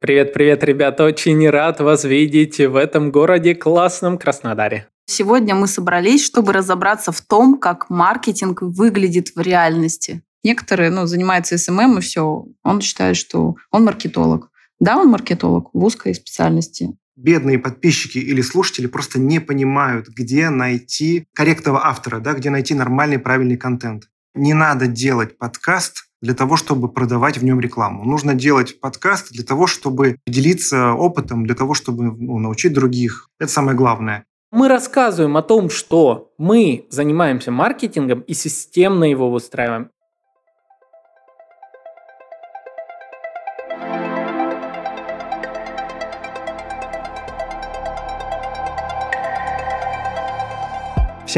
Привет-привет, ребята! Очень рад вас видеть в этом городе классном Краснодаре. Сегодня мы собрались, чтобы разобраться в том, как маркетинг выглядит в реальности. Некоторые ну, занимаются СММ и все. Он считает, что он маркетолог. Да, он маркетолог в узкой специальности. Бедные подписчики или слушатели просто не понимают, где найти корректного автора, да, где найти нормальный, правильный контент. Не надо делать подкаст для того, чтобы продавать в нем рекламу. Нужно делать подкаст для того, чтобы делиться опытом, для того, чтобы ну, научить других. Это самое главное. Мы рассказываем о том, что мы занимаемся маркетингом и системно его выстраиваем.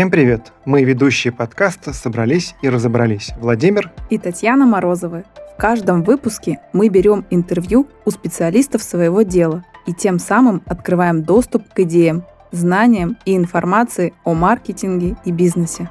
Всем привет! Мы, ведущие подкаста, собрались и разобрались. Владимир и Татьяна Морозовы. В каждом выпуске мы берем интервью у специалистов своего дела и тем самым открываем доступ к идеям, знаниям и информации о маркетинге и бизнесе.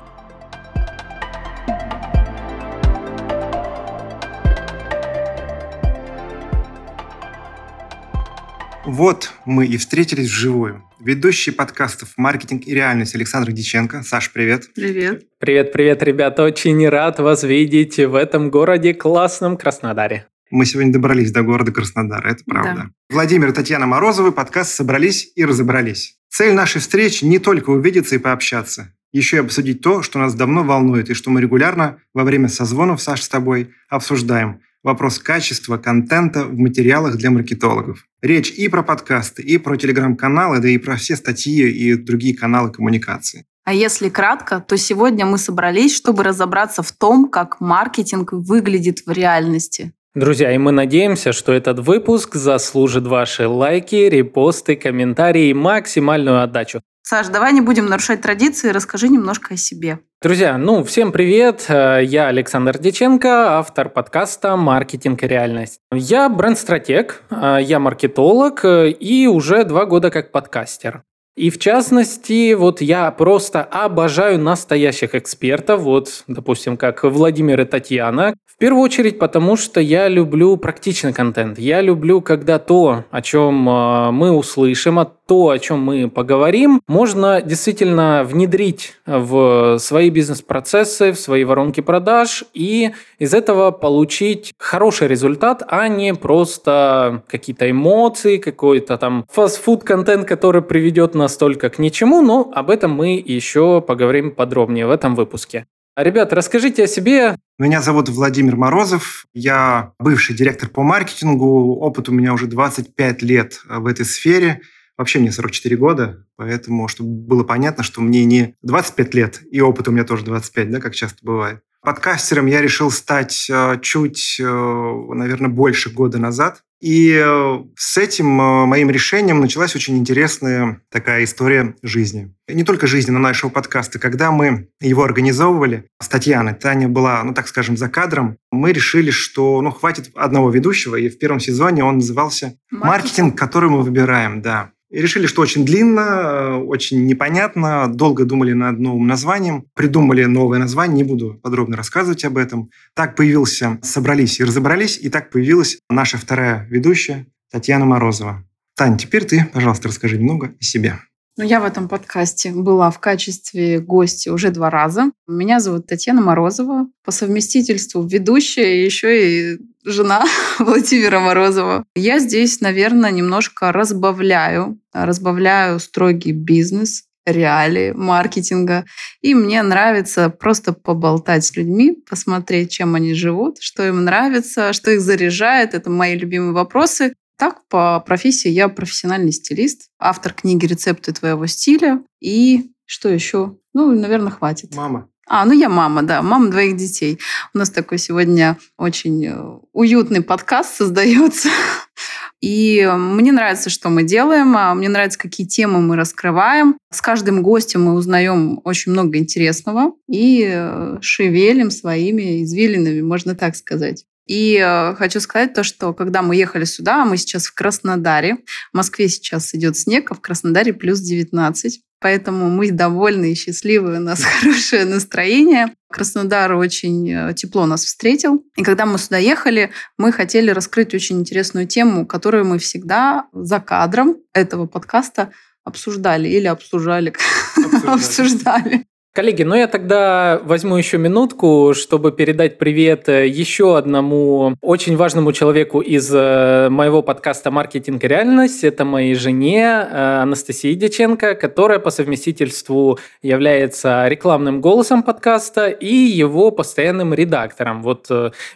Вот мы и встретились вживую. Ведущий подкастов «Маркетинг и реальность» Александр Диченко. Саш, привет. Привет. Привет-привет, ребята. Очень рад вас видеть в этом городе классном Краснодаре. Мы сегодня добрались до города Краснодар, это правда. Да. Владимир и Татьяна Морозовы, подкаст «Собрались и разобрались». Цель нашей встречи не только увидеться и пообщаться, еще и обсудить то, что нас давно волнует и что мы регулярно во время созвонов, Саш, с тобой обсуждаем – вопрос качества контента в материалах для маркетологов. Речь и про подкасты, и про телеграм-каналы, да и про все статьи и другие каналы коммуникации. А если кратко, то сегодня мы собрались, чтобы разобраться в том, как маркетинг выглядит в реальности. Друзья, и мы надеемся, что этот выпуск заслужит ваши лайки, репосты, комментарии и максимальную отдачу. Саш, давай не будем нарушать традиции, расскажи немножко о себе. Друзья, ну, всем привет! Э, я Александр Диченко, автор подкаста «Маркетинг и реальность». Я бренд-стратег, э, я маркетолог э, и уже два года как подкастер. И в частности, вот я просто обожаю настоящих экспертов, вот, допустим, как Владимир и Татьяна. В первую очередь, потому что я люблю практичный контент. Я люблю, когда то, о чем мы услышим, а то, о чем мы поговорим, можно действительно внедрить в свои бизнес-процессы, в свои воронки продаж и из этого получить хороший результат, а не просто какие-то эмоции, какой-то там фастфуд-контент, который приведет нас только к ничему, но об этом мы еще поговорим подробнее в этом выпуске. Ребят, расскажите о себе. Меня зовут Владимир Морозов. Я бывший директор по маркетингу. Опыт у меня уже 25 лет в этой сфере. Вообще мне 44 года, поэтому, чтобы было понятно, что мне не 25 лет, и опыт у меня тоже 25, да, как часто бывает. Подкастером я решил стать э, чуть, э, наверное, больше года назад. И э, с этим моим решением началась очень интересная такая история жизни. И не только жизни, но нашего подкаста. Когда мы его организовывали с Татьяной, Таня была, ну так скажем, за кадром, мы решили, что ну, хватит одного ведущего, и в первом сезоне он назывался «Маркетинг, Маркетинг который мы выбираем», да. И решили, что очень длинно, э, очень непонятно, долго думали над новым названием, придумали новое название, не буду подробно рассказывать об этом. Так появился «Собрались и разобрались», и так появилась наша вторая ведущая Татьяна Морозова. Тань, теперь ты, пожалуйста, расскажи немного о себе. Ну, я в этом подкасте была в качестве гостя уже два раза. Меня зовут Татьяна Морозова, по совместительству ведущая и еще и жена Владимира Морозова. Я здесь, наверное, немножко разбавляю, разбавляю строгий бизнес, реалии маркетинга. И мне нравится просто поболтать с людьми, посмотреть, чем они живут, что им нравится, что их заряжает. Это мои любимые вопросы. Так, по профессии я профессиональный стилист, автор книги «Рецепты твоего стиля». И что еще? Ну, наверное, хватит. Мама. А, ну я мама, да, мама двоих детей. У нас такой сегодня очень э, уютный подкаст создается. И мне нравится, что мы делаем, а мне нравится, какие темы мы раскрываем. С каждым гостем мы узнаем очень много интересного и э, шевелим своими извилинами, можно так сказать. И э, хочу сказать то, что когда мы ехали сюда, мы сейчас в Краснодаре, в Москве сейчас идет снег, а в Краснодаре плюс 19. Поэтому мы довольны и счастливы, у нас хорошее настроение. Краснодар очень э, тепло нас встретил. И когда мы сюда ехали, мы хотели раскрыть очень интересную тему, которую мы всегда за кадром этого подкаста обсуждали или обсуждали. Обсуждали. обсуждали. Коллеги, ну я тогда возьму еще минутку, чтобы передать привет э, еще одному очень важному человеку из э, моего подкаста «Маркетинг и реальность». Это моей жене э, Анастасии Дяченко, которая по совместительству является рекламным голосом подкаста и его постоянным редактором. Вот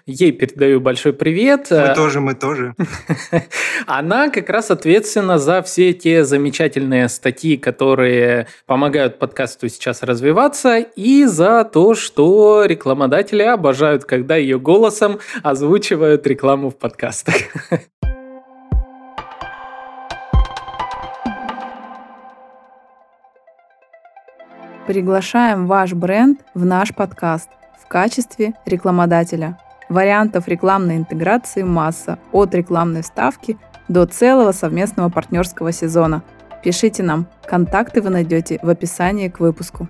ей передаю большой привет. Мы тоже, мы тоже. Она как раз ответственна за все те замечательные статьи, которые помогают подкасту сейчас развиваться развиваться, и за то, что рекламодатели обожают, когда ее голосом озвучивают рекламу в подкастах. Приглашаем ваш бренд в наш подкаст в качестве рекламодателя. Вариантов рекламной интеграции масса, от рекламной ставки до целого совместного партнерского сезона. Пишите нам. Контакты вы найдете в описании к выпуску.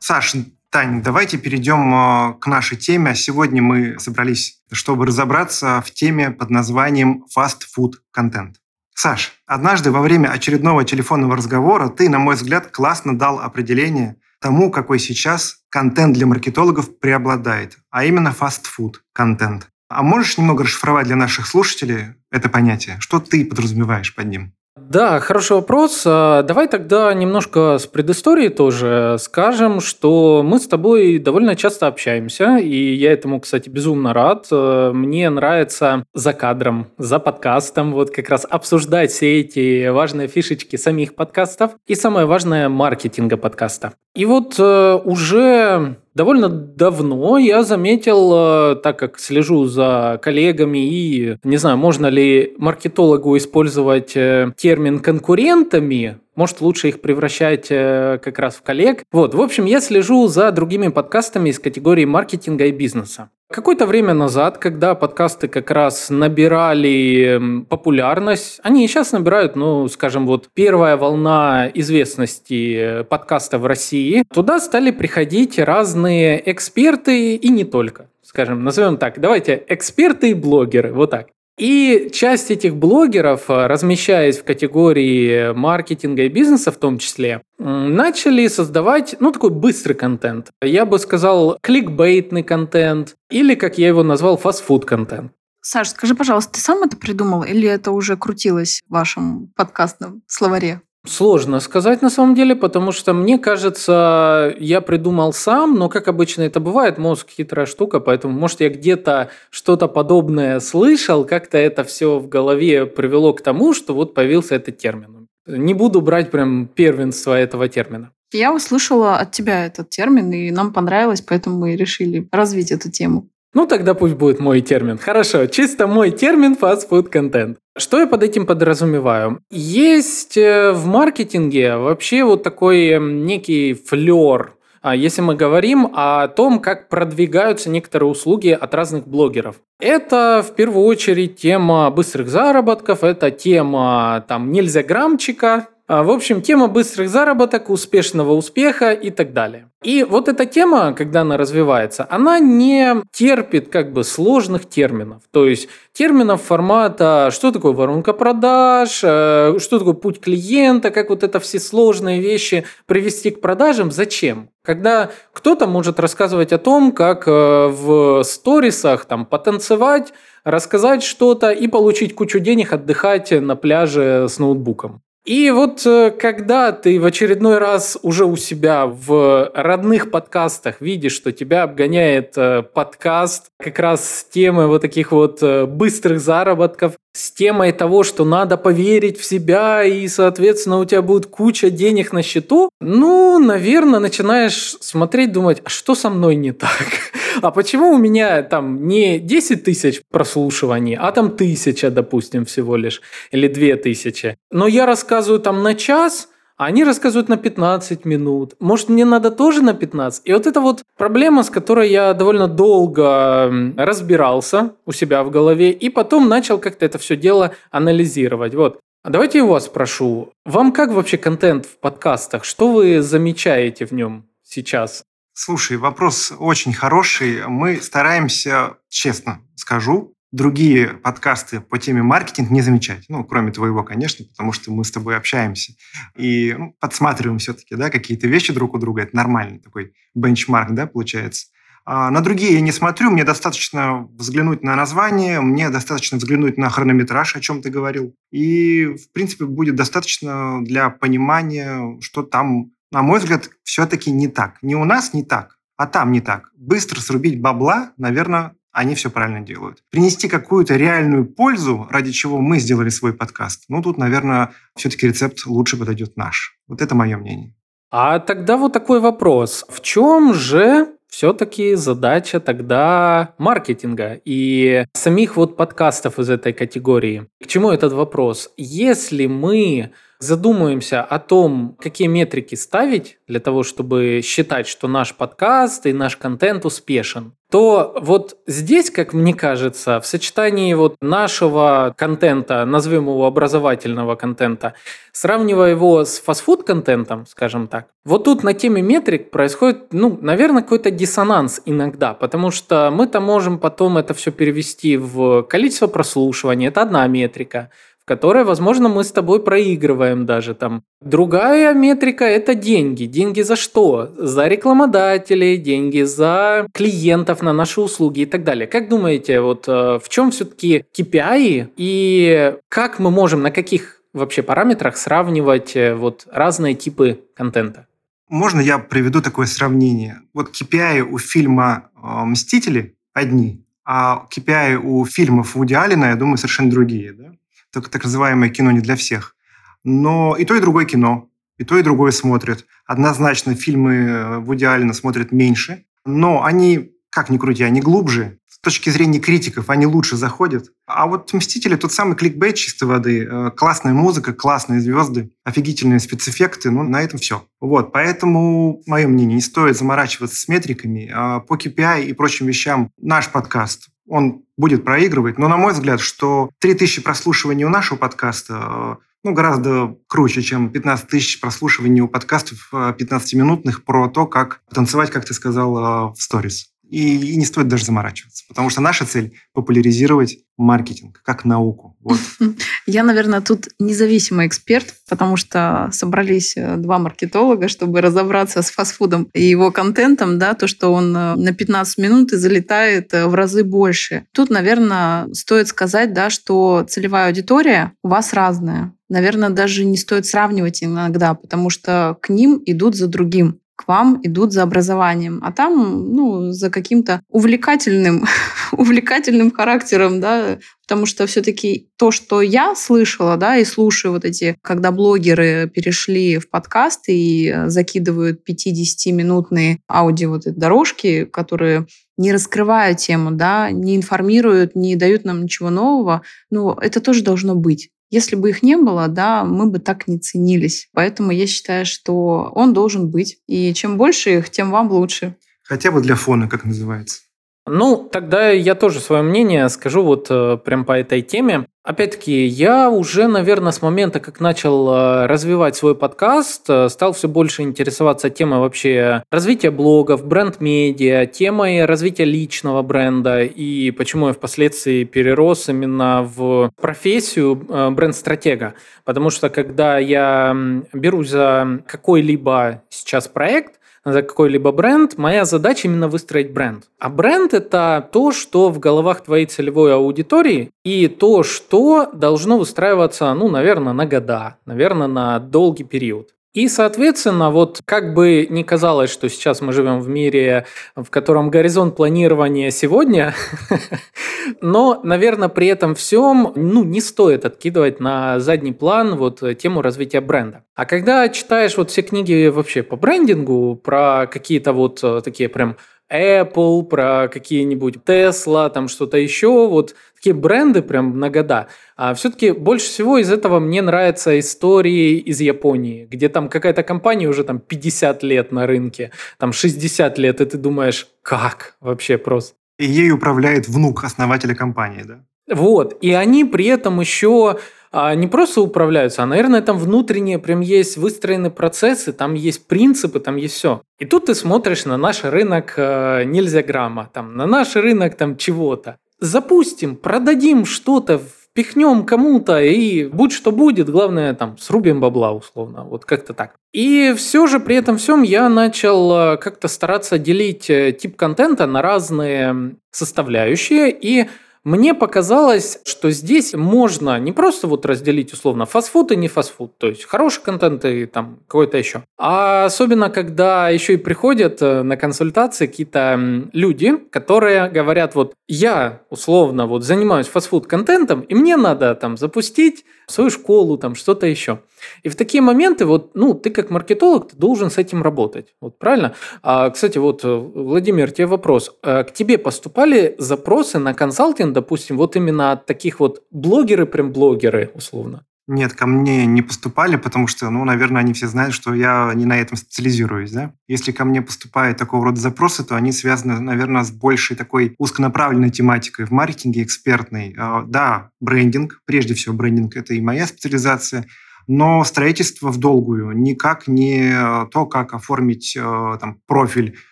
Саш, Тань, давайте перейдем э, к нашей теме. Сегодня мы собрались, чтобы разобраться в теме под названием fast-food контент. Саш, однажды во время очередного телефонного разговора ты, на мой взгляд, классно дал определение тому, какой сейчас контент для маркетологов преобладает, а именно fast-food контент. А можешь немного расшифровать для наших слушателей это понятие? Что ты подразумеваешь под ним? Да, хороший вопрос. А, давай тогда немножко с предыстории тоже скажем, что мы с тобой довольно часто общаемся, и я этому, кстати, безумно рад. А, мне нравится за кадром, за подкастом, вот как раз обсуждать все эти важные фишечки самих подкастов и самое важное маркетинга подкаста. И вот э, уже довольно давно я заметил, э, так как слежу за коллегами и не знаю, можно ли маркетологу использовать э, термин конкурентами, может, лучше их превращать как раз в коллег. Вот, в общем, я слежу за другими подкастами из категории маркетинга и бизнеса. Какое-то время назад, когда подкасты как раз набирали популярность, они и сейчас набирают, ну, скажем, вот первая волна известности подкаста в России, туда стали приходить разные эксперты и не только скажем, назовем так, давайте эксперты и блогеры, вот так. И часть этих блогеров, э, размещаясь в категории маркетинга и бизнеса в том числе, начали создавать, ну, такой быстрый контент. Я бы сказал, кликбейтный контент или, как я его назвал, фастфуд контент. Саш, скажи, пожалуйста, ты сам это придумал или это уже крутилось в вашем подкастном словаре? Сложно сказать на самом деле, потому что мне кажется, я придумал сам, но как обычно это бывает, мозг хитрая штука, поэтому может я где-то что-то подобное слышал, как-то это все в голове привело к тому, что вот появился этот термин. Не буду брать прям первенство этого термина. Я услышала от тебя этот термин, и нам понравилось, поэтому мы решили развить эту тему. Ну, тогда пусть будет мой термин. Хорошо, чисто мой термин fast-food контент. Что я под этим подразумеваю? Есть э, в маркетинге вообще вот такой эм, некий флер, а если мы говорим о том, как продвигаются некоторые услуги от разных блогеров. Это в первую очередь тема быстрых заработков, это тема там нельзя грамчика, в общем, тема быстрых заработок, успешного успеха и так далее. И вот эта тема, когда она развивается, она не терпит как бы сложных терминов. То есть терминов формата, что такое воронка продаж, э, что такое путь клиента, как вот это все сложные вещи привести к продажам, зачем? Когда кто-то может рассказывать о том, как э, в сторисах там потанцевать, рассказать что-то и получить кучу денег, отдыхать на пляже с ноутбуком. И вот э, когда ты в очередной раз уже у себя в родных подкастах видишь, что тебя обгоняет э, подкаст как раз с темой вот таких вот э, быстрых заработков, с темой того, что надо поверить в себя и, соответственно, у тебя будет куча денег на счету, ну, наверное, начинаешь смотреть, думать, а что со мной не так? А почему у меня там не 10 тысяч прослушиваний, а там тысяча, допустим, всего лишь, или две тысячи? Но я рассказываю там на час, они рассказывают на 15 минут. Может, мне надо тоже на 15? И вот это вот проблема, с которой я довольно долго разбирался у себя в голове, и потом начал как-то это все дело анализировать. Вот. А давайте я вас спрошу. Вам как вообще контент в подкастах? Что вы замечаете в нем сейчас? Слушай, вопрос очень хороший. Мы стараемся, честно скажу, другие подкасты по теме маркетинг не замечать. Ну, кроме твоего, конечно, потому что мы с тобой общаемся и ну, подсматриваем все-таки да, какие-то вещи друг у друга. Это нормальный такой бенчмарк, да, получается. А на другие я не смотрю, мне достаточно взглянуть на название, мне достаточно взглянуть на хронометраж, о чем ты говорил. И, в принципе, будет достаточно для понимания, что там, на мой взгляд, все-таки не так. Не у нас не так, а там не так. Быстро срубить бабла, наверное, они все правильно делают. Принести какую-то реальную пользу, ради чего мы сделали свой подкаст, ну, тут, наверное, все-таки рецепт лучше подойдет наш. Вот это мое мнение. А тогда вот такой вопрос. В чем же все-таки задача тогда маркетинга и самих вот подкастов из этой категории. К чему этот вопрос? Если мы задумаемся о том, какие метрики ставить для того, чтобы считать, что наш подкаст и наш контент успешен, то вот здесь, как мне кажется, в сочетании вот нашего контента, назовем его образовательного контента, сравнивая его с фастфуд-контентом, скажем так, вот тут на теме метрик происходит, ну, наверное, какой-то диссонанс иногда, потому что мы-то можем потом это все перевести в количество прослушиваний, это одна метрика, которой, возможно, мы с тобой проигрываем даже там. Другая метрика – это деньги. Деньги за что? За рекламодателей, деньги за клиентов на наши услуги и так далее. Как думаете, вот э, в чем все-таки KPI и как мы можем, на каких вообще параметрах сравнивать э, вот разные типы контента? Можно я приведу такое сравнение? Вот KPI у фильма э, «Мстители» одни, а KPI у фильмов Вуди Аллена, я думаю, совершенно другие. Да? Так, так называемое кино не для всех. Но и то, и другое кино, и то, и другое смотрят. Однозначно фильмы э, Вуди Аллена смотрят меньше, но они, как ни крути, они глубже. С точки зрения критиков они лучше заходят. А вот «Мстители» тот самый кликбейт чистой воды. Э, классная музыка, классные звезды, офигительные спецэффекты. Ну, на этом все. Вот, поэтому, мое мнение, не стоит заморачиваться с метриками. А по KPI и прочим вещам наш подкаст он будет проигрывать. Но, на мой взгляд, что 3000 прослушиваний у нашего подкаста э, ну, гораздо круче, чем 15 тысяч прослушиваний у подкастов 15-минутных э, про то, как танцевать, как ты сказал, э, в сторис. И, и не стоит даже заморачиваться, потому что наша цель – популяризировать маркетинг как науку. Вот. Я, наверное, тут независимый эксперт, потому что собрались э, два маркетолога, чтобы разобраться с фастфудом и его контентом, да, то, что он э, на 15 минут и залетает э, в разы больше. Тут, наверное, стоит сказать, да, что целевая аудитория у вас разная. Наверное, даже не стоит сравнивать иногда, потому что к ним идут за другим к вам идут за образованием, а там, ну, за каким-то увлекательным, увлекательным характером, да, потому что все-таки то, что я слышала, да, и слушаю вот эти, когда блогеры перешли в подкаст и закидывают 50-минутные аудио вот эти дорожки, которые не раскрывают тему, да, не информируют, не дают нам ничего нового, ну, это тоже должно быть. Если бы их не было, да, мы бы так не ценились. Поэтому я считаю, что он должен быть. И чем больше их, тем вам лучше. Хотя бы для фона, как называется. Ну, тогда я тоже свое мнение скажу вот э, прям по этой теме. Опять-таки, я уже, наверное, с момента, как начал э, развивать свой подкаст, э, стал все больше интересоваться темой вообще развития блогов, бренд-медиа, темой развития личного бренда и почему я впоследствии перерос именно в профессию бренд-стратега. Потому что когда я берусь за какой-либо сейчас проект, за какой-либо бренд, моя задача именно выстроить бренд. А бренд – это то, что в головах твоей целевой аудитории и то, что должно выстраиваться, ну, наверное, на года, наверное, на долгий период. И, соответственно, вот как бы ни казалось, что сейчас мы живем в мире, в котором горизонт планирования сегодня, но, наверное, при этом всем ну, не стоит откидывать на задний план вот тему развития бренда. А когда читаешь вот все книги вообще по брендингу, про какие-то вот э, такие прям Apple, про какие-нибудь Tesla, там что-то еще, вот такие бренды прям на года. А все-таки больше всего из этого мне нравятся истории из Японии, где там какая-то компания уже там 50 лет на рынке, там 60 лет, и ты думаешь, как вообще просто? И ей управляет внук основателя компании, да? Вот, и они при этом еще а не просто управляются, а, наверное, там внутренние прям есть выстроены процессы, там есть принципы, там есть все. И тут ты смотришь на наш рынок э, нельзя грамма, там, на наш рынок там чего-то. Запустим, продадим что-то, впихнем кому-то и будь что будет, главное там срубим бабла условно, вот как-то так. И все же при этом всем я начал э, как-то стараться делить э, тип контента на разные составляющие и мне показалось, что здесь можно не просто вот разделить условно фастфуд и не фастфуд, то есть хороший контент и там какой-то еще. А особенно, когда еще и приходят э, на консультации какие-то люди, которые говорят, вот я условно вот занимаюсь фастфуд контентом, и мне надо там запустить свою школу, там что-то еще. И в такие моменты вот, ну, ты как маркетолог, ты должен с этим работать. Вот правильно? А, кстати, вот, э, Владимир, тебе вопрос. А к тебе поступали запросы на консалтинг, допустим, вот именно от таких вот блогеры, прям блогеры, условно? Нет, ко мне не поступали, потому что, ну, наверное, они все знают, что я не на этом специализируюсь, да. Если ко мне поступают такого рода запросы, то они связаны, наверное, с большей такой узконаправленной тематикой в маркетинге, экспертной. А, да, брендинг, прежде всего брендинг – это и моя специализация, но строительство в долгую, никак не то, как оформить э, там, профиль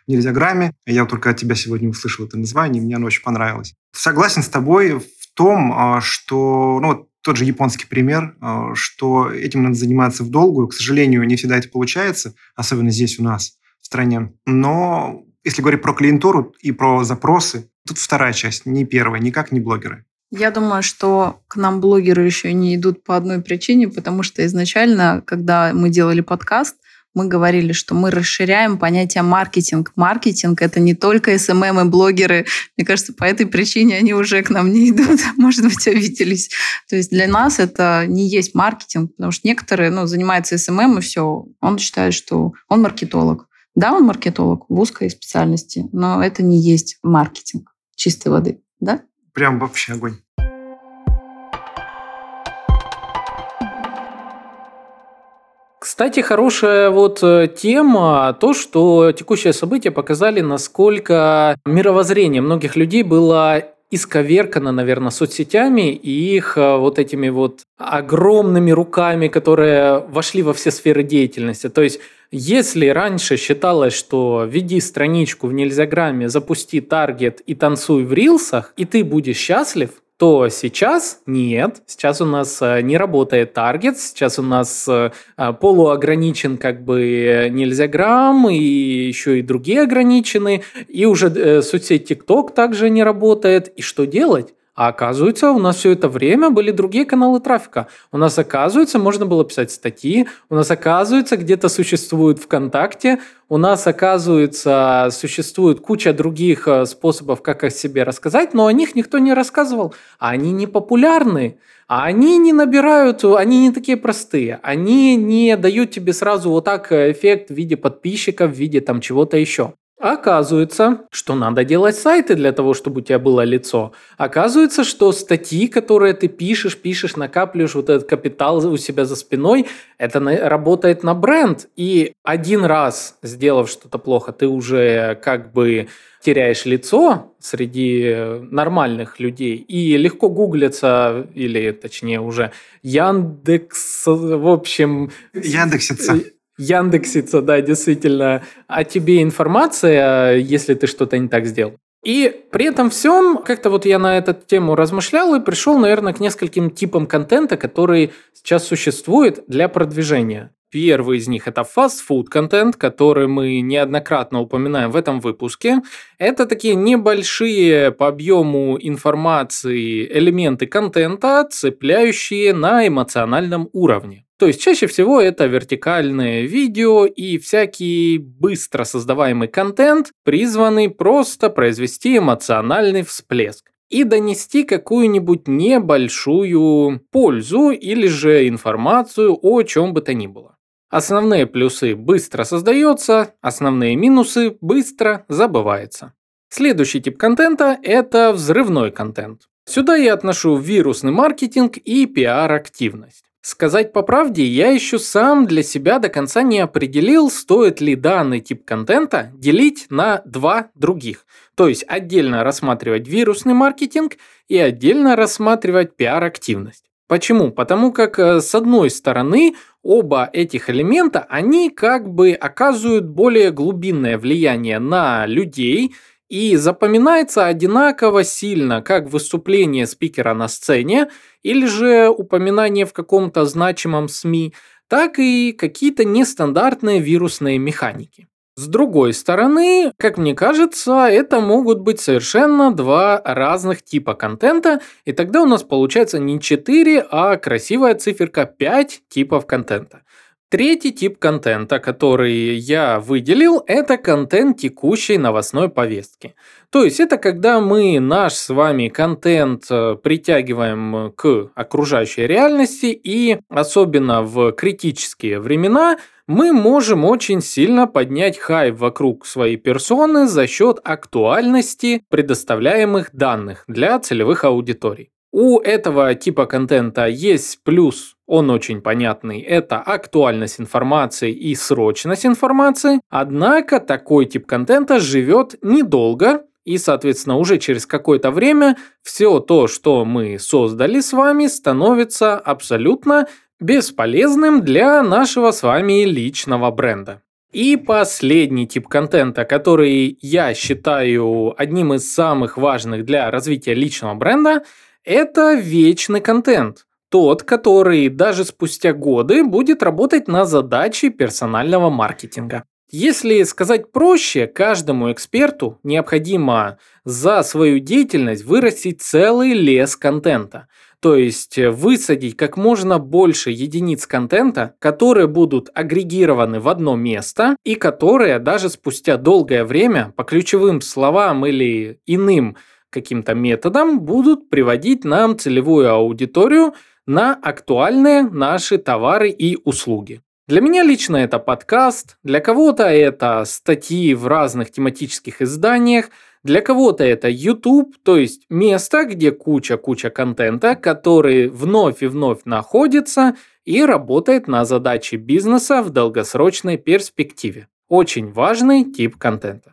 в нельзяграмме. Я только от тебя сегодня услышал это название, мне оно очень понравилось. Согласен с тобой в том, а, что ну, тот же японский пример, а, что этим надо заниматься в долгую. К сожалению, не всегда это получается, особенно здесь у нас, в стране. Но если говорить про клиентуру и про запросы, тут вторая часть, не первая, никак не блогеры. Я думаю, что к нам блогеры еще не идут по одной причине, потому что изначально, когда мы делали подкаст, мы говорили, что мы расширяем понятие маркетинг. Маркетинг — это не только SMM и блогеры. Мне кажется, по этой причине они уже к нам не идут. Может быть, обиделись. То есть для нас это не есть маркетинг, потому что некоторые ну, занимаются SMM и все. Он считает, что он маркетолог. Да, он маркетолог в узкой специальности, но это не есть маркетинг чистой воды. Да? Прям вообще огонь. Кстати, хорошая вот э, тема, то, что текущие события показали, насколько мировоззрение многих людей было исковеркано, наверное, соцсетями и их э, вот этими вот огромными руками, которые вошли во все сферы деятельности. То есть если раньше считалось, что веди страничку в нельзяграмме, запусти таргет и танцуй в рилсах, и ты будешь счастлив, то сейчас нет. Сейчас у нас э, не работает таргет, сейчас у нас э, э, полуограничен как бы нельзя грамм, и еще и другие ограничены, и уже соцсеть TikTok также не работает. И что делать? А оказывается, у нас все это время были другие каналы трафика. У нас, оказывается, можно было писать статьи, у нас, оказывается, где-то существует ВКонтакте, у нас, оказывается, существует куча других э, способов, как о себе рассказать, но о них никто не рассказывал. А они не популярны. А они не набирают, они не такие простые. Они не дают тебе сразу вот так э, эффект в виде подписчиков, в виде там чего-то еще. Оказывается, что надо делать сайты для того, чтобы у тебя было лицо. Оказывается, что статьи, которые ты пишешь, пишешь, накапливаешь вот этот капитал у себя за спиной, это работает на бренд. И один раз, сделав что-то плохо, ты уже как бы теряешь лицо среди нормальных людей и легко гуглится, или точнее уже Яндекс, в общем... Яндексится Яндексится, да, действительно, о тебе информация, если ты что-то не так сделал. И при этом всем, как-то вот я на эту тему размышлял и пришел, наверное, к нескольким типам контента, который сейчас существует для продвижения. Первый из них это фастфуд контент, который мы неоднократно упоминаем в этом выпуске. Это такие небольшие по объему информации элементы контента, цепляющие на эмоциональном уровне. То есть чаще всего это вертикальное видео и всякий быстро создаваемый контент, призванный просто произвести эмоциональный всплеск и донести какую-нибудь небольшую пользу или же информацию о чем бы то ни было. Основные плюсы быстро создается, основные минусы быстро забывается. Следующий тип контента – это взрывной контент. Сюда я отношу вирусный маркетинг и пиар-активность. Сказать по правде, я еще сам для себя до конца не определил, стоит ли данный тип контента делить на два других. То есть отдельно рассматривать вирусный маркетинг и отдельно рассматривать пиар-активность. Почему? Потому как, э, с одной стороны, оба этих элемента, они как бы оказывают более глубинное влияние на людей, и запоминается одинаково сильно, как выступление спикера на сцене или же упоминание в каком-то значимом СМИ, так и какие-то нестандартные вирусные механики. С другой стороны, как мне кажется, это могут быть совершенно два разных типа контента, и тогда у нас получается не 4, а красивая циферка 5 типов контента. Третий тип контента, который я выделил, это контент текущей новостной повестки. То есть это когда мы наш с вами контент э, притягиваем к окружающей реальности и особенно в критические времена мы можем очень сильно поднять хайп вокруг своей персоны за счет актуальности предоставляемых данных для целевых аудиторий. У этого типа контента есть плюс, он очень понятный, это актуальность информации и срочность информации, однако такой тип контента живет недолго, и, соответственно, уже через какое-то время все то, что мы создали с вами, становится абсолютно бесполезным для нашего с вами личного бренда. И последний тип контента, который я считаю одним из самых важных для развития личного бренда – это вечный контент. Тот, который даже спустя годы будет работать на задачи персонального маркетинга. Если сказать проще, каждому эксперту необходимо за свою деятельность вырастить целый лес контента. То есть высадить как можно больше единиц контента, которые будут агрегированы в одно место и которые даже спустя долгое время по ключевым словам или иным каким-то методом будут приводить нам целевую аудиторию на актуальные наши товары и услуги. Для меня лично это подкаст, для кого-то это статьи в разных тематических изданиях, для кого-то это YouTube, то есть место, где куча-куча контента, который вновь и вновь находится и работает на задачи бизнеса в долгосрочной перспективе. Очень важный тип контента.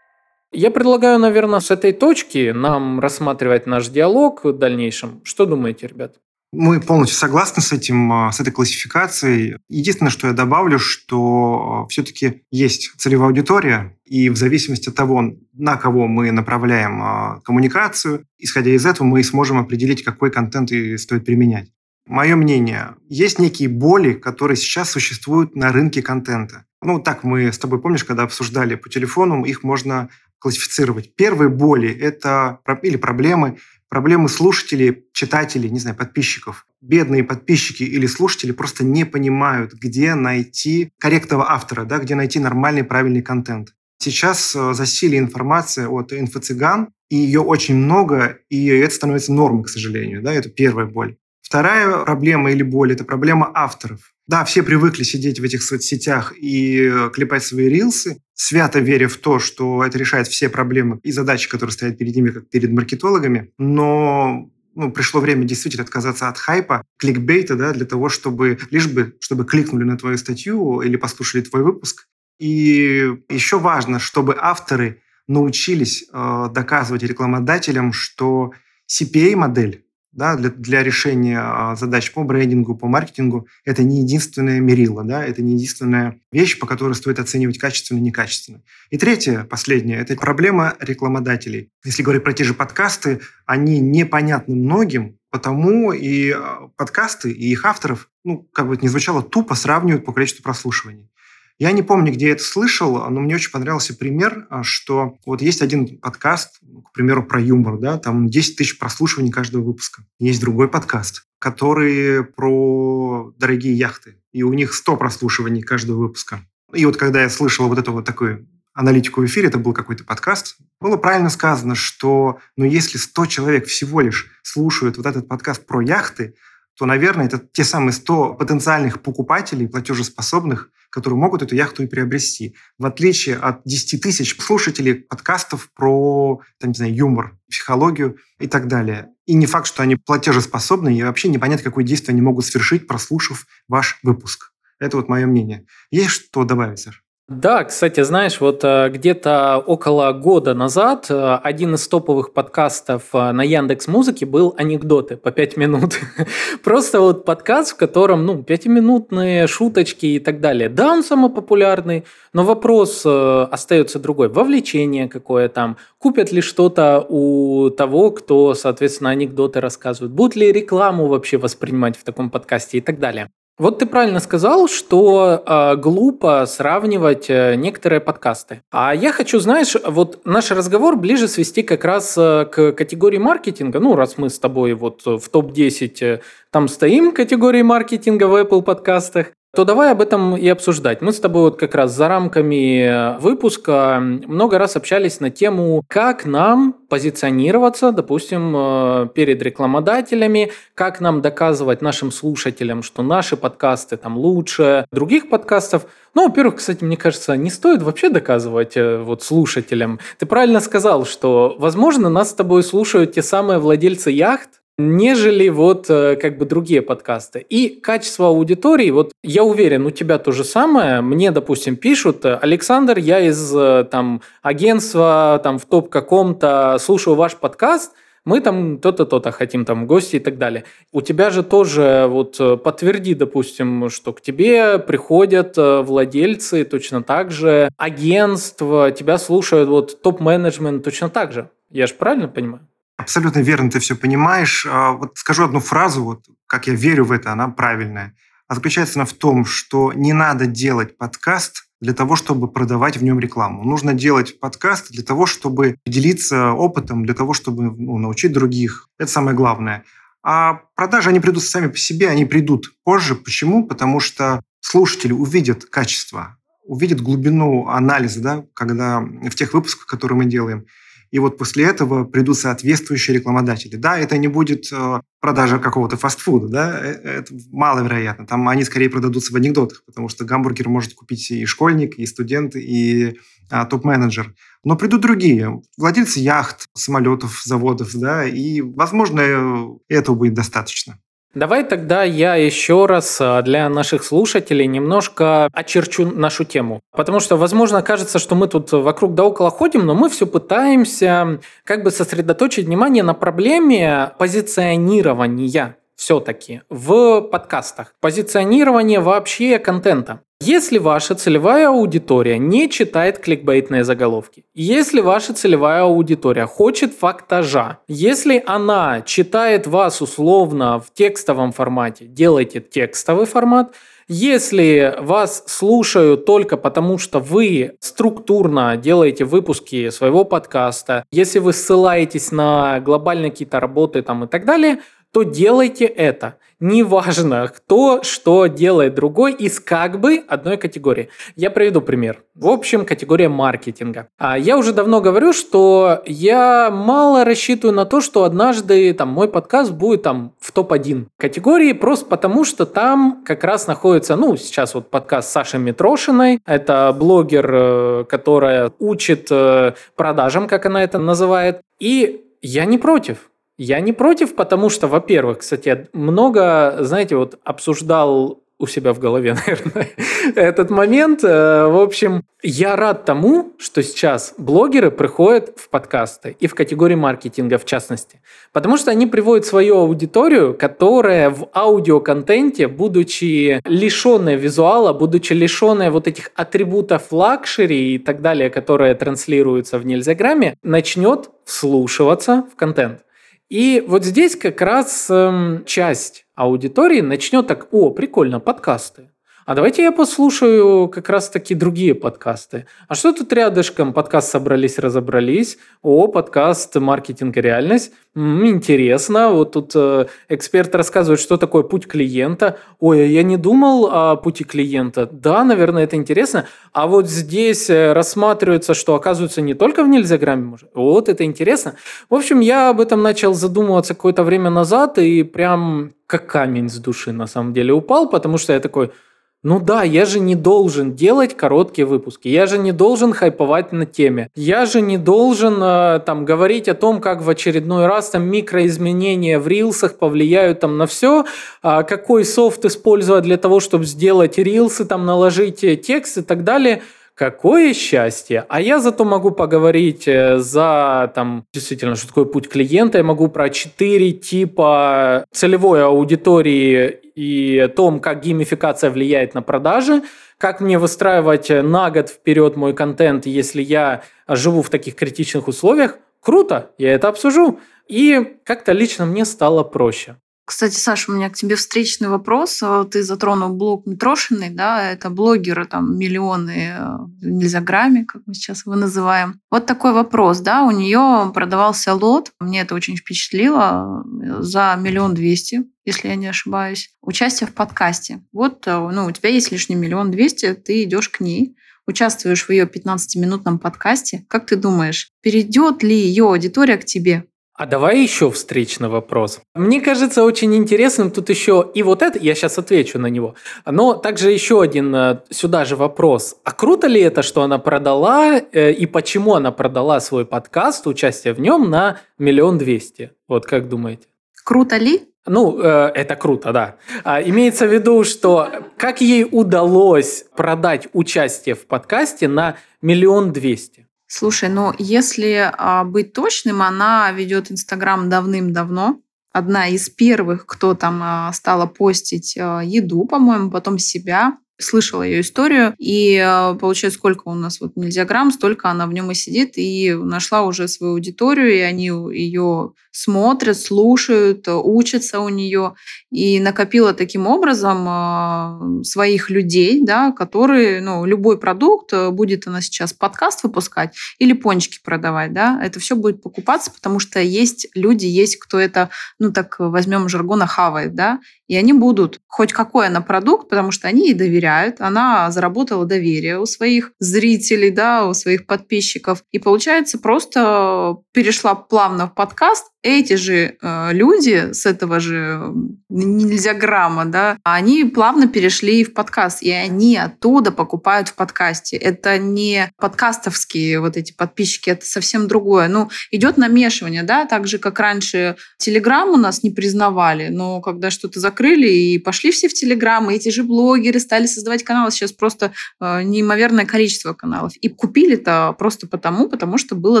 Я предлагаю, наверное, с этой точки нам рассматривать наш диалог в дальнейшем. Что думаете, ребят? Мы полностью согласны с этим, а, с этой классификацией. Единственное, что я добавлю, что а, все-таки есть целевая аудитория, и в зависимости от того, на кого мы направляем а, коммуникацию, исходя из этого мы сможем определить, какой контент стоит применять. Мое мнение, есть некие боли, которые сейчас существуют на рынке контента. Ну, так мы с тобой, помнишь, когда обсуждали по телефону, их можно классифицировать. Первые боли – это или проблемы, проблемы слушателей, читателей, не знаю, подписчиков. Бедные подписчики или слушатели просто не понимают, где найти корректного автора, да, где найти нормальный, правильный контент. Сейчас э, засилие информация от инфо-цыган, и ее очень много, и это становится нормой, к сожалению. Да, это первая боль. Вторая проблема или боль – это проблема авторов. Да, все привыкли сидеть в этих соцсетях и э, клепать свои рилсы, свято веря в то, что это решает все проблемы и задачи, которые стоят перед ними, как перед маркетологами. Но ну, пришло время действительно отказаться от хайпа, кликбейта, да, для того, чтобы лишь бы, чтобы кликнули на твою статью или послушали твой выпуск. И еще важно, чтобы авторы научились э, доказывать рекламодателям, что CPA-модель да, для, для решения а, задач по брендингу, по маркетингу, это не единственное мерило, да, это не единственная вещь, по которой стоит оценивать качественно и некачественно. И третье, последнее, это проблема рекламодателей. Если говорить про те же подкасты, они непонятны многим, потому и а, подкасты, и их авторов, ну, как бы это ни звучало, тупо сравнивают по количеству прослушиваний. Я не помню, где я это слышал, но мне очень понравился пример, а, что вот есть один подкаст, к примеру, про юмор, да, там 10 тысяч прослушиваний каждого выпуска. Есть другой подкаст, который про дорогие яхты, и у них 100 прослушиваний каждого выпуска. И вот когда я слышал вот эту вот такую аналитику в эфире, это был какой-то подкаст, было правильно сказано, что ну, если 100 человек всего лишь слушают вот этот подкаст про яхты, то, наверное, это те самые 100 потенциальных покупателей, платежеспособных, которые могут эту яхту и приобрести. В отличие от 10 тысяч слушателей подкастов про, там, не знаю, юмор, психологию и так далее. И не факт, что они платежеспособны, и вообще непонятно, какое действие они могут совершить, прослушав ваш выпуск. Это вот мое мнение. Есть что добавить, Саш? Да, кстати, знаешь, вот э, где-то около года назад э, один из топовых подкастов э, на Яндекс Музыке был «Анекдоты» по 5 минут. Просто вот подкаст, в котором, ну, пятиминутные шуточки и так далее. Да, он самый популярный, но вопрос остается другой. Вовлечение какое там, купят ли что-то у того, кто, соответственно, анекдоты рассказывает, будут ли рекламу вообще воспринимать в таком подкасте и так далее. Вот ты правильно сказал, что э, глупо сравнивать э, некоторые подкасты. А я хочу, знаешь, вот наш разговор ближе свести как раз э, к категории маркетинга. Ну, раз мы с тобой вот в топ-10 э, там стоим категории маркетинга в Apple подкастах, то давай об этом и обсуждать. Мы с тобой вот как раз за рамками э, выпуска много раз общались на тему, как нам позиционироваться, допустим, э, перед рекламодателями, как нам доказывать нашим слушателям, что наши подкасты там лучше других подкастов. Ну, во-первых, кстати, мне кажется, не стоит вообще доказывать э, вот слушателям. Ты правильно сказал, что, возможно, нас с тобой слушают те самые владельцы яхт, нежели вот э, как бы другие подкасты. И качество аудитории, вот я уверен, у тебя то же самое. Мне, допустим, пишут, Александр, я из э, там агентства там в топ каком-то слушаю ваш подкаст, мы там то-то, то-то хотим там гости и так далее. У тебя же тоже вот э, подтверди, допустим, что к тебе приходят владельцы точно так же, агентства, тебя слушают вот топ-менеджмент точно так же. Я же правильно понимаю? Абсолютно верно ты все понимаешь. А, вот скажу одну фразу, вот как я верю в это, она правильная. А заключается она в том, что не надо делать подкаст для того, чтобы продавать в нем рекламу. Нужно делать подкаст для того, чтобы делиться опытом, для того, чтобы ну, научить других. Это самое главное. А продажи, они придут сами по себе, они придут позже. Почему? Потому что слушатели увидят качество, увидят глубину анализа, да, когда в тех выпусках, которые мы делаем и вот после этого придут соответствующие рекламодатели. Да, это не будет э, продажа какого-то фастфуда, да, э, это маловероятно. Там они скорее продадутся в анекдотах, потому что гамбургер может купить и школьник, и студент, и а, топ-менеджер. Но придут другие, владельцы яхт, самолетов, заводов, да, и, возможно, э, этого будет достаточно. Давай тогда я еще раз а, для наших слушателей немножко очерчу нашу тему. Потому что, возможно, кажется, что мы тут вокруг да около ходим, но мы все пытаемся как бы сосредоточить внимание на проблеме позиционирования все-таки в подкастах. Позиционирование вообще контента. Если ваша целевая аудитория не читает кликбейтные заголовки, если ваша целевая аудитория хочет фактажа, если она читает вас условно в текстовом формате, делайте текстовый формат, если вас слушают только потому, что вы структурно делаете выпуски своего подкаста, если вы ссылаетесь на глобальные какие-то работы там и так далее, то делайте это. Неважно, кто что делает другой из как бы одной категории. Я приведу пример. В общем, категория маркетинга. А я уже давно говорю, что я мало рассчитываю на то, что однажды там мой подкаст будет там в топ-1 категории, просто потому что там как раз находится, ну, сейчас вот подкаст Саши Митрошиной. Это блогер, э, которая учит э, продажам, как она это называет. И я не против. Я не против, потому что, во-первых, кстати, много, знаете, вот обсуждал у себя в голове, наверное, этот момент. Э, в общем, я рад тому, что сейчас блогеры приходят в подкасты и в категории маркетинга в частности. Потому что они приводят свою аудиторию, которая в аудиоконтенте, будучи лишенная визуала, будучи лишенная вот этих атрибутов luxury и так далее, которые транслируются в нельзяграмме, начнет вслушиваться в контент. И вот здесь как раз эм, часть аудитории начнет так, о, прикольно, подкасты. А давайте я послушаю как раз-таки другие подкасты. А что тут рядышком? Подкаст «Собрались, разобрались». О, подкаст «Маркетинг и реальность». М-м, интересно. Вот тут э, эксперт рассказывает, что такое путь клиента. Ой, а я не думал о пути клиента. Да, наверное, это интересно. А вот здесь э, рассматривается, что оказывается не только в нельзяграмме. Вот это интересно. В общем, я об этом начал задумываться какое-то время назад и прям как камень с души на самом деле упал, потому что я такой – ну да, я же не должен делать короткие выпуски, я же не должен хайповать на теме, я же не должен э, там говорить о том, как в очередной раз там микроизменения в рилсах повлияют там на все, а какой софт использовать для того, чтобы сделать рилсы, там наложить текст и так далее. Какое счастье! А я зато могу поговорить э, за, там, действительно, что такое путь клиента. Я могу про четыре типа целевой аудитории и том, как геймификация влияет на продажи, как мне выстраивать на год вперед мой контент, если я живу в таких критичных условиях. Круто, я это обсужу. И как-то лично мне стало проще. Кстати, Саша, у меня к тебе встречный вопрос. А, ты затронул блог Митрошиной, да, это блогеры, там, миллионы э, в Нельзяграме, как мы сейчас его называем. Вот такой вопрос, да, у нее продавался лот, мне это очень впечатлило, э, за миллион двести, если я не ошибаюсь, участие в подкасте. Вот, э, ну, у тебя есть лишний миллион двести, ты идешь к ней, участвуешь в ее 15-минутном подкасте. Как ты думаешь, перейдет ли ее аудитория к тебе? А давай еще встречный вопрос. Мне кажется очень интересным тут еще и вот это, я сейчас отвечу на него, но также еще один э, сюда же вопрос. А круто ли это, что она продала э, и почему она продала свой подкаст, участие в нем на миллион двести? Вот как думаете? Круто ли? Ну, э, это круто, да. А, имеется в виду, что как ей удалось продать участие в подкасте на миллион двести? Слушай, ну если а, быть точным, она ведет Инстаграм давным-давно. Одна из первых, кто там а, стала постить а, еду, по-моему, потом себя слышала ее историю, и э, получается, сколько у нас вот нельзя грамм, столько она в нем и сидит, и нашла уже свою аудиторию, и они ее смотрят, слушают, учатся у нее, и накопила таким образом э, своих людей, да, которые, ну, любой продукт, э, будет она сейчас подкаст выпускать или пончики продавать, да, это все будет покупаться, потому что есть люди, есть кто это, ну, так возьмем жаргона, хавает, да, и они будут хоть какой она продукт, потому что они ей доверяют, она заработала доверие у своих зрителей, да, у своих подписчиков. И получается, просто перешла плавно в подкаст, эти же э, люди с этого же нельзя грамма, да, они плавно перешли в подкаст, и они оттуда покупают в подкасте. Это не подкастовские вот эти подписчики, это совсем другое. Ну, идет намешивание, да, так же, как раньше Телеграм у нас не признавали, но когда что-то закрыли и пошли все в Телеграм, и эти же блогеры стали создавать каналы, сейчас просто э, неимоверное количество каналов. И купили-то просто потому, потому что было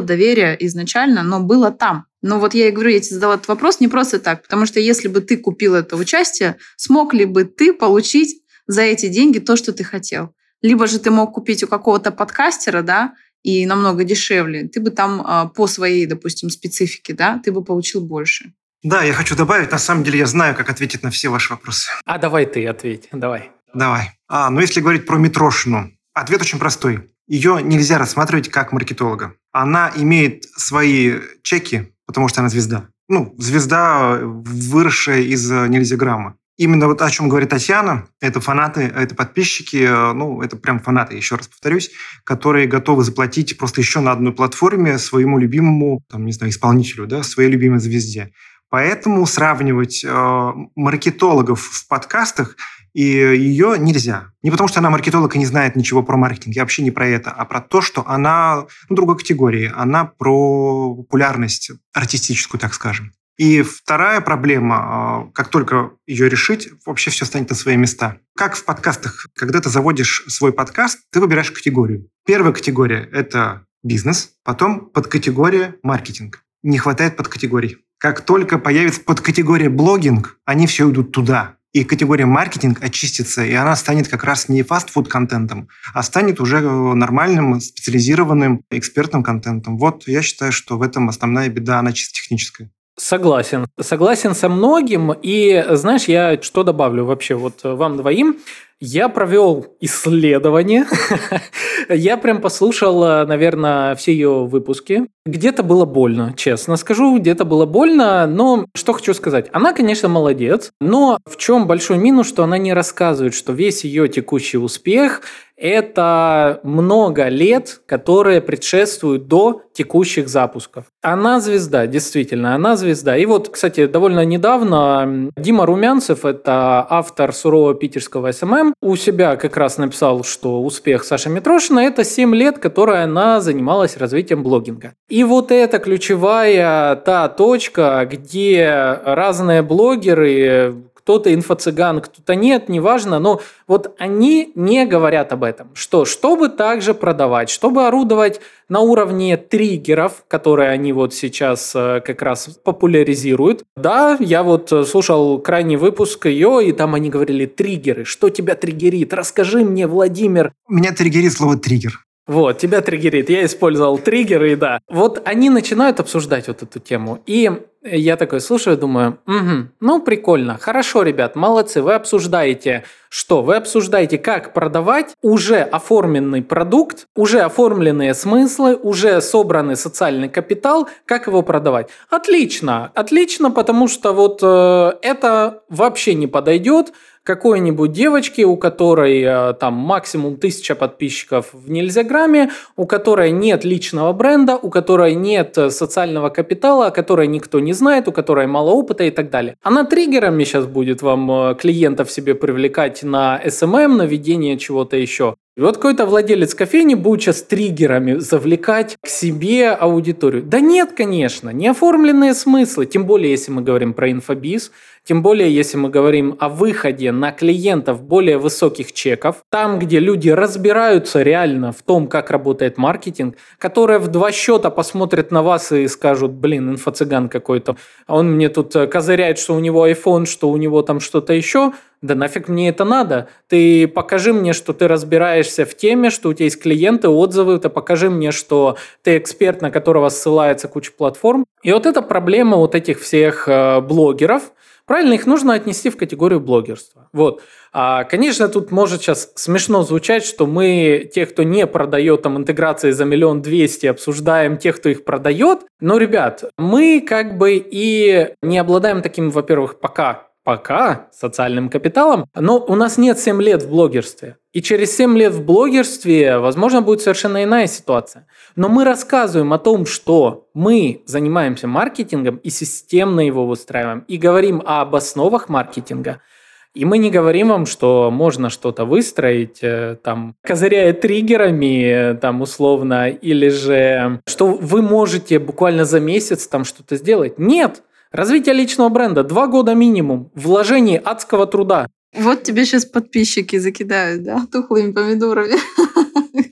доверие изначально, но было там. Но вот я и говорю, я тебе задала этот вопрос не просто так, потому что если бы ты купил это участие, смог ли бы ты получить за эти деньги то, что ты хотел? Либо же ты мог купить у какого-то подкастера, да, и намного дешевле, ты бы там а, по своей, допустим, специфике, да, ты бы получил больше. Да, я хочу добавить, на самом деле я знаю, как ответить на все ваши вопросы. А давай ты ответь, давай. Давай. А, ну если говорить про Митрошину, ответ очень простой. Ее нельзя рассматривать как маркетолога. Она имеет свои чеки потому что она звезда. Ну, звезда, выросшая из э, нельзяграмма. Именно вот о чем говорит Татьяна, это фанаты, это подписчики, э, ну, это прям фанаты, еще раз повторюсь, которые готовы заплатить просто еще на одной платформе своему любимому, там, не знаю, исполнителю, да, своей любимой звезде. Поэтому сравнивать э, маркетологов в подкастах и ее нельзя. Не потому, что она маркетолог и не знает ничего про маркетинг, я вообще не про это, а про то, что она ну, другой категории. Она про популярность артистическую, так скажем. И вторая проблема, а, как только ее решить, вообще все станет на свои места. Как в подкастах, когда ты заводишь свой подкаст, ты выбираешь категорию. Первая категория – это бизнес, потом подкатегория маркетинг. Не хватает подкатегорий. Как только появится подкатегория блогинг, они все идут туда и категория маркетинг очистится, и она станет как раз не фастфуд-контентом, а станет уже э, нормальным, специализированным экспертным контентом. Вот я считаю, что в этом основная беда, она чисто техническая. Согласен. Согласен со многим. И знаешь, я что добавлю вообще вот вам двоим. Я провел исследование. Я прям послушал, э, наверное, все ее выпуски. Где-то было больно, честно скажу, где-то было больно, но что хочу сказать. Она, конечно, молодец, но в чем большой минус, что она не рассказывает, что весь ее текущий успех это много лет, которые предшествуют до текущих запусков. Она звезда, действительно, она звезда. И вот, кстати, довольно недавно Дима Румянцев, это автор сурового питерского SMM, у себя как раз написал, что успех Саши Митрошина – это 7 лет, которые она занималась развитием блогинга. И вот это ключевая та точка, где разные блогеры, кто-то инфо-цыган, кто-то нет, неважно, но вот они не говорят об этом. Что, чтобы также продавать, чтобы орудовать на уровне триггеров, которые они вот сейчас э, как раз популяризируют. Да, я вот э, слушал крайний выпуск ее, и там они говорили триггеры. Что тебя триггерит? Расскажи мне, Владимир. Меня триггерит слово триггер. Вот, тебя триггерит. Я использовал триггеры, да. Вот они начинают обсуждать вот эту тему. И я такой слушаю, думаю, угу, ну прикольно, хорошо, ребят, молодцы, вы обсуждаете что? Вы обсуждаете, как продавать уже оформленный продукт, уже оформленные смыслы, уже собранный социальный капитал, как его продавать. Отлично, отлично, потому что вот э, это вообще не подойдет какой-нибудь девочке, у которой э, там максимум тысяча подписчиков в Нельзяграме, у которой нет личного бренда, у которой нет э, социального капитала, о которой никто не знает, у которой мало опыта и так далее. Она триггерами сейчас будет вам э, клиентов себе привлекать на SMM, на ведение чего-то еще. И вот какой-то владелец кофейни будет сейчас триггерами завлекать к себе аудиторию. Да нет, конечно, не оформленные смыслы, тем более, если мы говорим про инфобиз, тем более, если мы говорим о выходе на клиентов более высоких чеков, там, где люди разбираются реально в том, как работает маркетинг, которые в два счета посмотрят на вас и скажут, блин, инфо-цыган какой-то, он мне тут э, козыряет, что у него iPhone, что у него там что-то еще, да нафиг мне это надо? Ты покажи мне, что ты разбираешься в теме, что у тебя есть клиенты, отзывы, ты покажи мне, что ты эксперт, на которого ссылается куча платформ. И вот эта проблема вот этих всех э, блогеров, правильно, их нужно отнести в категорию блогерства. Вот. А, конечно, тут может сейчас смешно звучать, что мы, тех, кто не продает там интеграции за миллион двести, обсуждаем тех, кто их продает. Но, ребят, мы как бы и не обладаем таким, во-первых, пока пока социальным капиталом, но у нас нет 7 лет в блогерстве. И через 7 лет в блогерстве, возможно, будет совершенно иная ситуация. Но мы рассказываем о том, что мы занимаемся маркетингом и системно его выстраиваем, и говорим об основах маркетинга. И мы не говорим вам, что можно что-то выстроить, э, там, козыряя триггерами, там, условно, или же, что вы можете буквально за месяц там что-то сделать. Нет, Развитие личного бренда. Два года минимум. Вложение адского труда. Вот тебе сейчас подписчики закидают, да, тухлыми помидорами,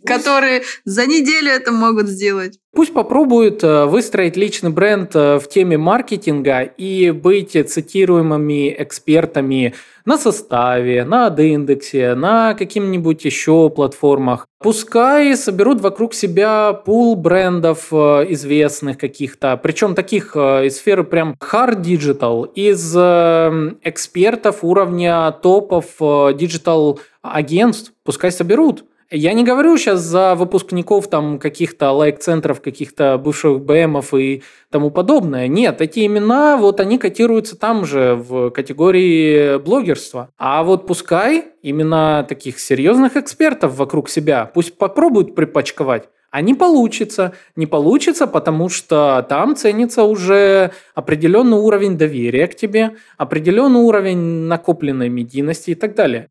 которые за неделю это могут сделать. Пусть попробуют э, выстроить личный бренд э, в теме маркетинга и быть цитируемыми экспертами на составе, на индексе, на каким-нибудь еще платформах. Пускай соберут вокруг себя пул брендов э, известных каких-то, причем таких из сферы прям hard digital, из экспертов уровня топов digital агентств, пускай соберут. Я не говорю сейчас за выпускников там каких-то лайк-центров, каких-то бывших БМов и тому подобное. Нет, эти имена, вот они котируются там же в категории блогерства. А вот пускай именно таких серьезных экспертов вокруг себя, пусть попробуют припачковать. А не получится. Не получится, потому что там ценится уже определенный уровень доверия к тебе, определенный уровень накопленной медийности и так далее.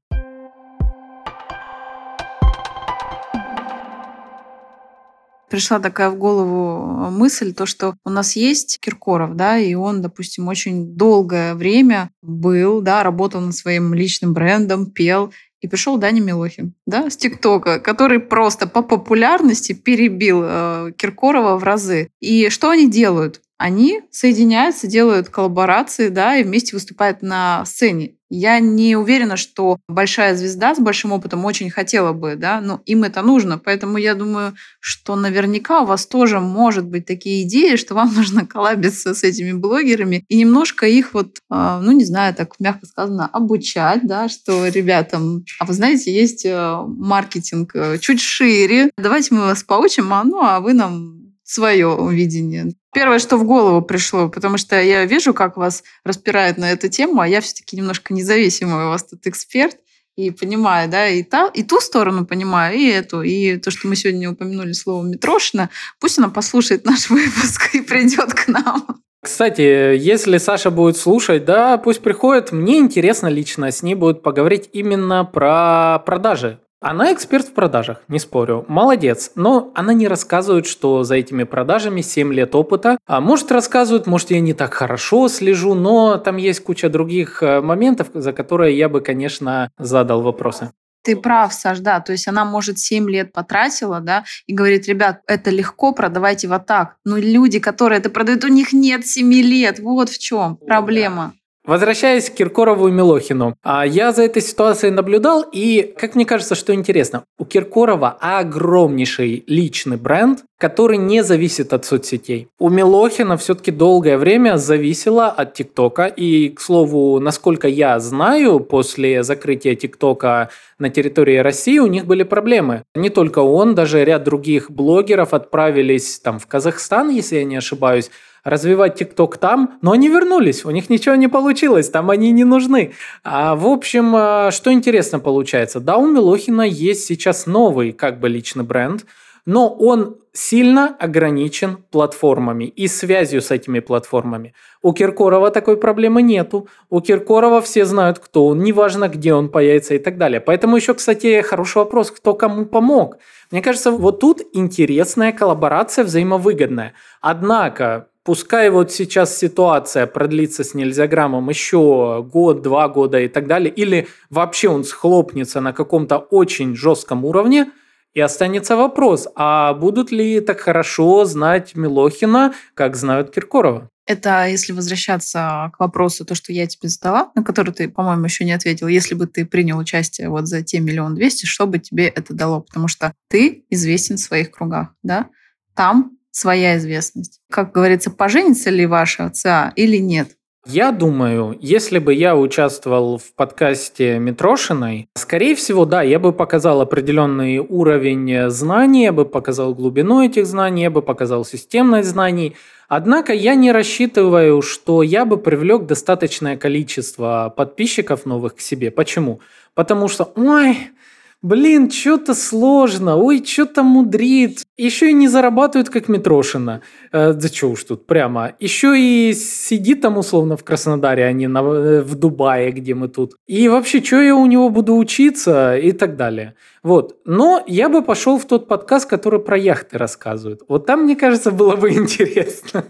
Пришла такая в голову мысль, то, что у нас есть Киркоров, да, и он, допустим, очень долгое время был, да, работал над своим личным брендом, пел, и пришел Даня Милохин, да, с ТикТока, который просто по популярности перебил э, Киркорова в разы. И что они делают? Они соединяются, делают коллаборации, да, и вместе выступают на сцене. Я не уверена, что большая звезда с большим опытом очень хотела бы, да, но им это нужно. Поэтому я думаю, что наверняка у вас тоже может быть такие идеи, что вам нужно коллабиться с этими блогерами и немножко их вот, а, ну, не знаю, так мягко сказано, обучать, да, что ребятам, а вы знаете, есть э, маркетинг э, чуть шире, давайте мы вас поучим, а ну, а вы нам свое видение. Первое, что в голову пришло, потому что я вижу, как вас распирают на эту тему, а я все-таки немножко независимый у вас тут эксперт, и понимаю, да, и, та, и ту сторону понимаю, и эту, и то, что мы сегодня упомянули слово Митрошина, пусть она послушает наш выпуск и придет к нам. Кстати, если Саша будет слушать, да, пусть приходит. Мне интересно лично с ней будет поговорить именно про продажи, Она эксперт в продажах, не спорю. Молодец. Но она не рассказывает, что за этими продажами 7 лет опыта. А может рассказывает, может я не так хорошо слежу, но там есть куча других э, моментов, за которые я бы, конечно, задал вопросы. Ты прав, Саш, да. То есть она, может, 7 лет потратила, да, и говорит, ребят, это легко, продавайте вот так. Но люди, которые это продают, у них нет 7 лет. Вот в чем проблема. Возвращаясь к Киркорову и Милохину, а, я за этой ситуацией наблюдал, и, как мне кажется, что интересно, у Киркорова огромнейший личный бренд, который не зависит от соцсетей. У Милохина все-таки долгое время зависело от ТикТока, и, к слову, насколько я знаю, после закрытия ТикТока на территории России у них были проблемы. Не только он, даже ряд других блогеров отправились там в Казахстан, если я не ошибаюсь, развивать ТикТок там, но они вернулись, у них ничего не получилось, там они не нужны. А, в общем, а, что интересно получается, да, у Милохина есть сейчас новый как бы личный бренд, но он сильно ограничен платформами и связью с этими платформами. У Киркорова такой проблемы нету. У Киркорова все знают, кто он, неважно, где он появится и так далее. Поэтому еще, кстати, хороший вопрос, кто кому помог. Мне кажется, вот тут интересная коллаборация взаимовыгодная. Однако, Пускай вот сейчас ситуация продлится с нельзяграммом еще год, два года и так далее, или вообще он схлопнется на каком-то очень жестком уровне, и останется вопрос, а будут ли так хорошо знать Милохина, как знают Киркорова? Это если возвращаться к вопросу, то, что я тебе задала, на который ты, по-моему, еще не ответил. Если бы ты принял участие вот за те миллион двести, что бы тебе это дало? Потому что ты известен в своих кругах, да? Там своя известность. Как говорится, поженится ли ваша ЦА или нет? Я думаю, если бы я участвовал в подкасте Митрошиной, скорее всего, да, я бы показал определенный уровень знаний, я бы показал глубину этих знаний, я бы показал системность знаний. Однако я не рассчитываю, что я бы привлек достаточное количество подписчиков новых к себе. Почему? Потому что, ой, Блин, что-то сложно, ой, что-то мудрит. Еще и не зарабатывает, как Митрошина. Э, да что уж тут прямо. Еще и сидит там условно в Краснодаре, а не на, э, в Дубае, где мы тут. И вообще, что я у него буду учиться и так далее. Вот. Но я бы пошел в тот подкаст, который про яхты рассказывает. Вот там, мне кажется, было бы интересно.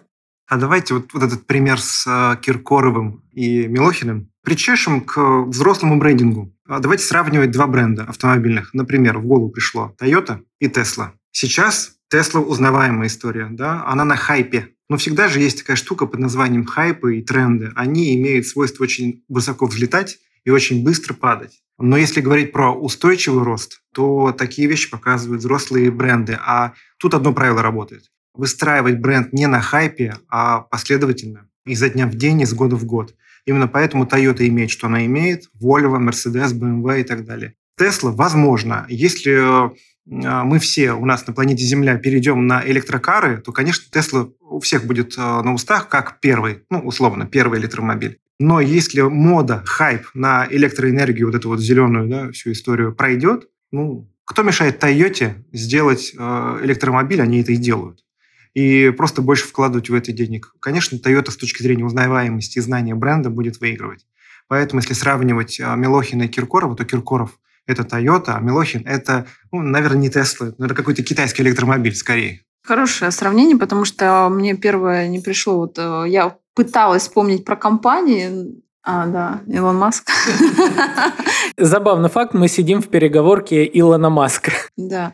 А давайте вот, вот этот пример с э, Киркоровым и Милохиным причешем к взрослому брендингу. А давайте сравнивать два бренда автомобильных. Например, в голову пришло Toyota и Tesla. Сейчас Tesla узнаваемая история, да, она на хайпе. Но всегда же есть такая штука под названием хайпы и тренды. Они имеют свойство очень высоко взлетать и очень быстро падать. Но если говорить про устойчивый рост, то такие вещи показывают взрослые бренды. А тут одно правило работает. Выстраивать бренд не на хайпе, а последовательно, изо дня в день, из года в год. Именно поэтому Toyota имеет, что она имеет, Volvo, Mercedes, BMW и так далее. Tesla, возможно, если э, мы все у нас на планете Земля перейдем на электрокары, то, конечно, Tesla у всех будет э, на устах как первый, ну, условно, первый электромобиль. Но если мода, хайп на электроэнергию, вот эту вот зеленую, да, всю историю пройдет, ну, кто мешает Toyota сделать э, электромобиль, они это и делают и просто больше вкладывать в это денег. Конечно, Toyota с точки зрения узнаваемости и знания бренда будет выигрывать. Поэтому, если сравнивать а, Милохина и Киркорова, то Киркоров – это Toyota, а Милохин – это, ну, наверное, не Tesla, наверное, какой-то китайский электромобиль скорее. Хорошее сравнение, потому что мне первое не пришло. Вот э, я пыталась вспомнить про компании, а, да, Илон Маск. Забавный факт, мы сидим в переговорке Илона Маска. Да.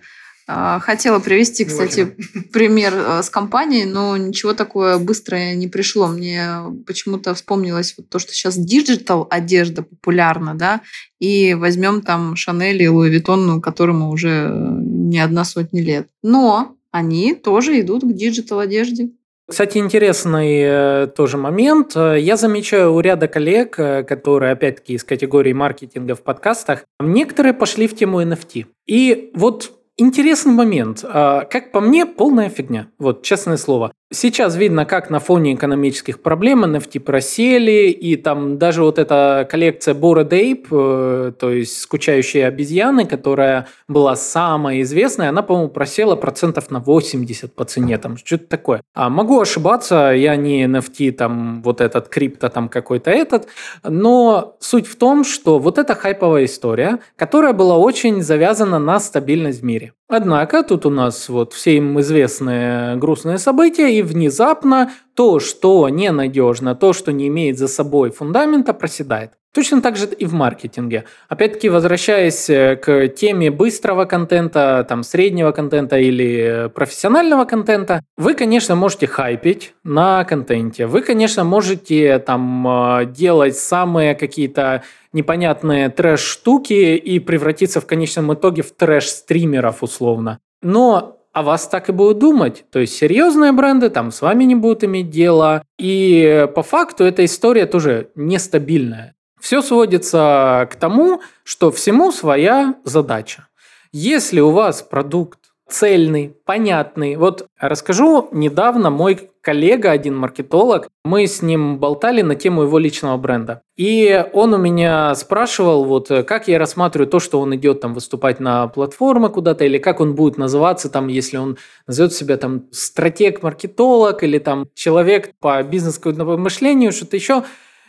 А, хотела привести, кстати, пример э, с компанией, но ничего такое быстрое не пришло. Мне почему-то вспомнилось вот то, что сейчас digital одежда популярна, да, и возьмем там Шанель и Louis Vuitton, ну, которому уже не одна сотня лет. Но они тоже идут к digital одежде. Кстати, интересный э, тоже момент. Я замечаю у ряда коллег, э, которые, опять-таки, из категории маркетинга в подкастах, некоторые пошли в тему NFT. И вот интересный момент. А, как по мне, полная фигня. Вот, честное слово. Сейчас видно, как на фоне экономических проблем NFT просели, и там даже вот эта коллекция Bored Ape, э, то есть скучающие обезьяны, которая была самая известная, она, по-моему, просела процентов на 80 по цене, там что-то такое. А могу ошибаться, я не NFT, там вот этот крипто, там какой-то этот, но суть в том, что вот эта хайповая история, которая была очень завязана на стабильность в мире. Однако тут у нас вот все им известные грустные события, и внезапно то, что ненадежно, то, что не имеет за собой фундамента, проседает. Точно так же и в маркетинге. Опять-таки, возвращаясь э, к теме быстрого контента, там, среднего контента или профессионального контента, вы, конечно, можете хайпить на контенте. Вы, конечно, можете там э, делать самые какие-то непонятные трэш-штуки и превратиться в конечном итоге в трэш-стримеров условно. Но о вас так и будут думать. То есть серьезные бренды там с вами не будут иметь дела. И по факту эта история тоже нестабильная. Все сводится к тому, что всему своя задача. Если у вас продукт цельный, понятный. Вот расскажу, недавно мой коллега, один маркетолог, мы с ним болтали на тему его личного бренда. И он у меня спрашивал, вот как я рассматриваю то, что он идет там выступать на платформы куда-то, или как он будет называться там, если он назовет себя там стратег-маркетолог или там человек по бизнес-мышлению, мышлению, что-то еще.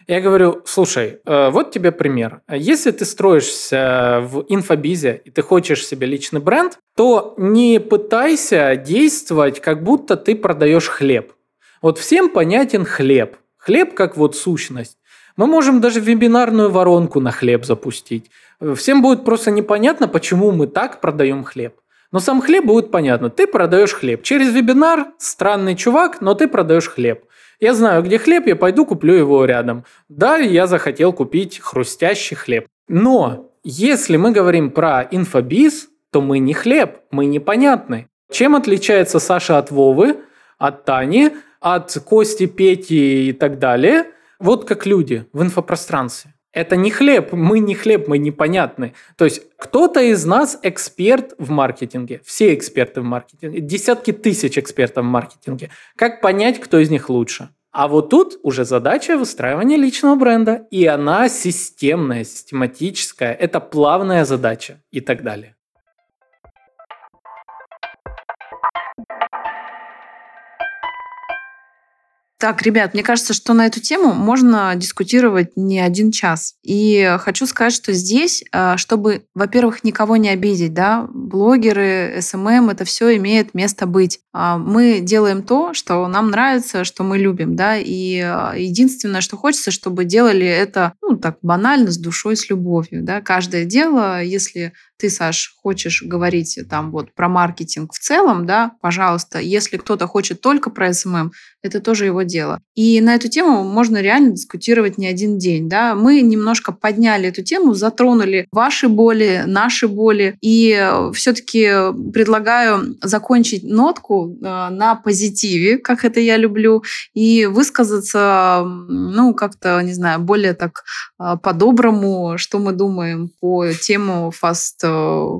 Я говорю, слушай, э, вот тебе пример. Если ты строишься в инфобизе и ты хочешь себе личный бренд, то не пытайся действовать, как будто ты продаешь хлеб. Вот всем понятен хлеб. Хлеб как вот сущность. Мы можем даже вебинарную воронку на хлеб запустить. Всем будет просто непонятно, почему мы так продаем хлеб. Но сам хлеб будет понятно. Ты продаешь хлеб. Через вебинар странный чувак, но ты продаешь хлеб. Я знаю, где хлеб, я пойду куплю его рядом. Да, я захотел купить хрустящий хлеб. Но если мы говорим про инфобиз, то мы не хлеб, мы непонятны. Чем отличается Саша от Вовы, от Тани, от Кости, Пети и так далее? Вот как люди в инфопространстве. Это не хлеб, мы не хлеб, мы непонятны. То есть кто-то из нас эксперт в маркетинге, все эксперты в маркетинге, десятки тысяч экспертов в маркетинге. Как понять, кто из них лучше? А вот тут уже задача выстраивания личного бренда, и она системная, систематическая, это плавная задача и так далее. Так, ребят, мне кажется, что на эту тему можно дискутировать не один час. И хочу сказать, что здесь, э, чтобы, во-первых, никого не обидеть, да, блогеры, SMM, эм эм, это все имеет место быть. А мы делаем то, что нам нравится, что мы любим, да, и э, единственное, что хочется, чтобы делали это, ну, так банально, с душой, с любовью, да. Каждое дело, если ты, Саш, хочешь говорить там вот про маркетинг в целом, да, пожалуйста, если кто-то хочет только про SMM, это тоже его дело. И на эту тему можно реально дискутировать не один день, да. Мы немножко подняли эту тему, затронули ваши боли, наши боли, и все-таки предлагаю закончить нотку э, на позитиве, как это я люблю, и высказаться, ну, как-то, не знаю, более так э, по-доброму, что мы думаем по тему fast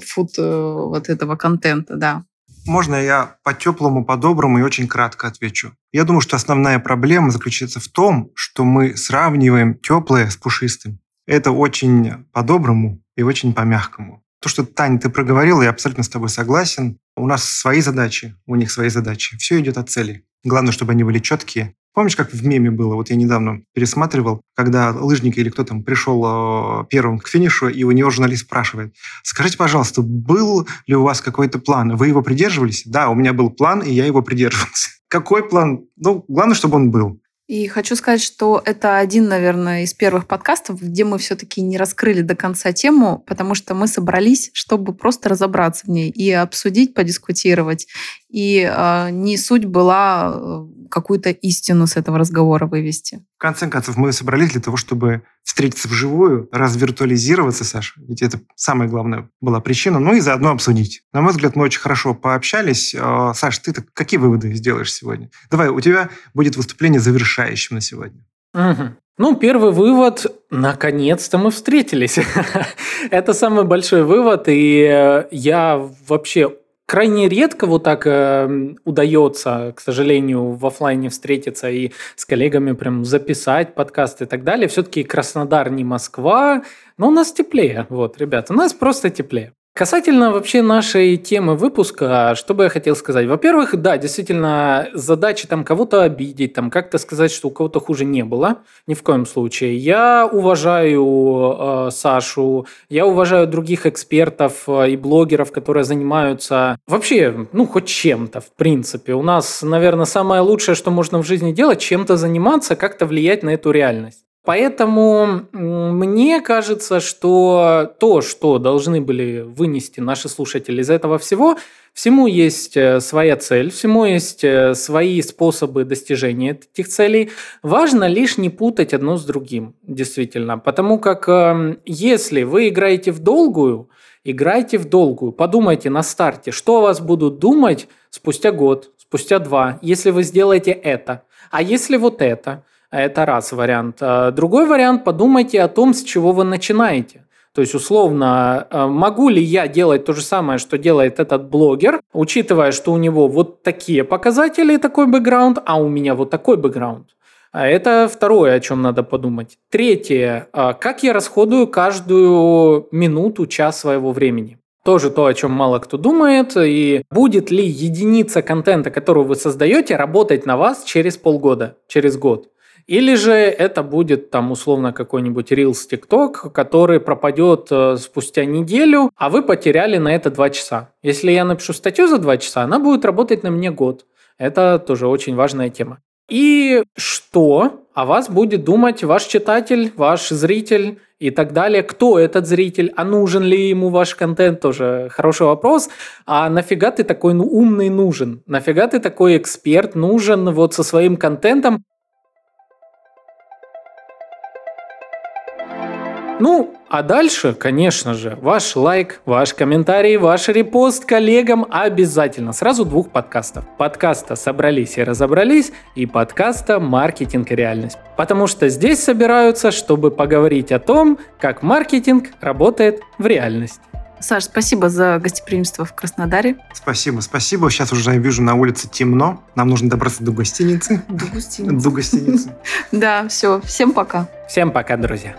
фуд э, вот этого контента, да. Можно я по-теплому, по-доброму и очень кратко отвечу? Я думаю, что основная проблема заключается в том, что мы сравниваем теплое с пушистым. Это очень по-доброму и очень по-мягкому. То, что, Таня, ты проговорила, я абсолютно с тобой согласен. У нас свои задачи, у них свои задачи. Все идет от цели. Главное, чтобы они были четкие, Помнишь, как в меме было? Вот я недавно пересматривал, когда лыжник или кто там пришел э, первым к финишу, и у него журналист спрашивает, скажите, пожалуйста, был ли у вас какой-то план? Вы его придерживались? Да, у меня был план, и я его придерживался. Какой план? Ну, главное, чтобы он был. И хочу сказать, что это один, наверное, из первых подкастов, где мы все-таки не раскрыли до конца тему, потому что мы собрались, чтобы просто разобраться в ней и обсудить, подискутировать. И э, не суть была э, какую-то истину с этого разговора вывести. В конце концов, мы собрались для того, чтобы встретиться вживую, развиртуализироваться, Саша. Ведь это самая главная была причина. Ну и заодно обсудить. На мой взгляд, мы очень хорошо пообщались. А, Саш, ты какие выводы сделаешь сегодня? Давай, у тебя будет выступление завершающим на сегодня. Угу. Ну, первый вывод, наконец-то мы встретились. Это самый большой вывод, и э, я вообще крайне редко вот так э, удается, к сожалению, в офлайне встретиться и с коллегами прям записать подкаст и так далее. Все-таки Краснодар не Москва, но у нас теплее. Вот, ребята, у нас просто теплее. Касательно вообще нашей темы выпуска, что бы я хотел сказать? Во-первых, да, действительно, задачи там кого-то обидеть, там как-то сказать, что у кого-то хуже не было, ни в коем случае. Я уважаю э, Сашу, я уважаю других экспертов э, и блогеров, которые занимаются вообще, ну, хоть чем-то, в принципе. У нас, наверное, самое лучшее, что можно в жизни делать, чем-то заниматься, как-то влиять на эту реальность. Поэтому мне кажется, что то, что должны были вынести наши слушатели из этого всего, всему есть э, своя цель, всему есть э, свои способы достижения этих целей. Важно лишь не путать одно с другим, действительно. Потому как эм, если вы играете в долгую, играйте в долгую. Подумайте на старте, что о вас будут думать спустя год, спустя два, если вы сделаете это. А если вот это – это раз вариант. А другой вариант – подумайте о том, с чего вы начинаете. То есть, условно, а, могу ли я делать то же самое, что делает этот блогер, учитывая, что у него вот такие показатели, такой бэкграунд, а у меня вот такой бэкграунд. А это второе, о чем надо подумать. Третье, как я расходую каждую минуту, час своего времени. Тоже то, о чем мало кто думает. И будет ли единица контента, которую вы создаете, работать на вас через полгода, через год? Или же это будет там условно какой-нибудь Reels TikTok, который пропадет э, спустя неделю, а вы потеряли на это 2 часа. Если я напишу статью за 2 часа, она будет работать на мне год. Это тоже очень важная тема. И что о вас будет думать ваш читатель, ваш зритель и так далее? Кто этот зритель? А нужен ли ему ваш контент? Тоже хороший вопрос. А нафига ты такой ну, умный нужен? Нафига ты такой эксперт нужен вот со своим контентом? Ну, а дальше, конечно же, ваш лайк, ваш комментарий, ваш репост коллегам обязательно. Сразу двух подкастов. Подкаста «Собрались и разобрались» и подкаста «Маркетинг и реальность». Потому что здесь собираются, чтобы поговорить о том, как маркетинг работает в реальности. Саш, спасибо за гостеприимство в Краснодаре. Спасибо, спасибо. Сейчас уже я вижу на улице темно. Нам нужно добраться до гостиницы. До гостиницы. До гостиницы. Да, все. Всем пока. Всем пока, друзья.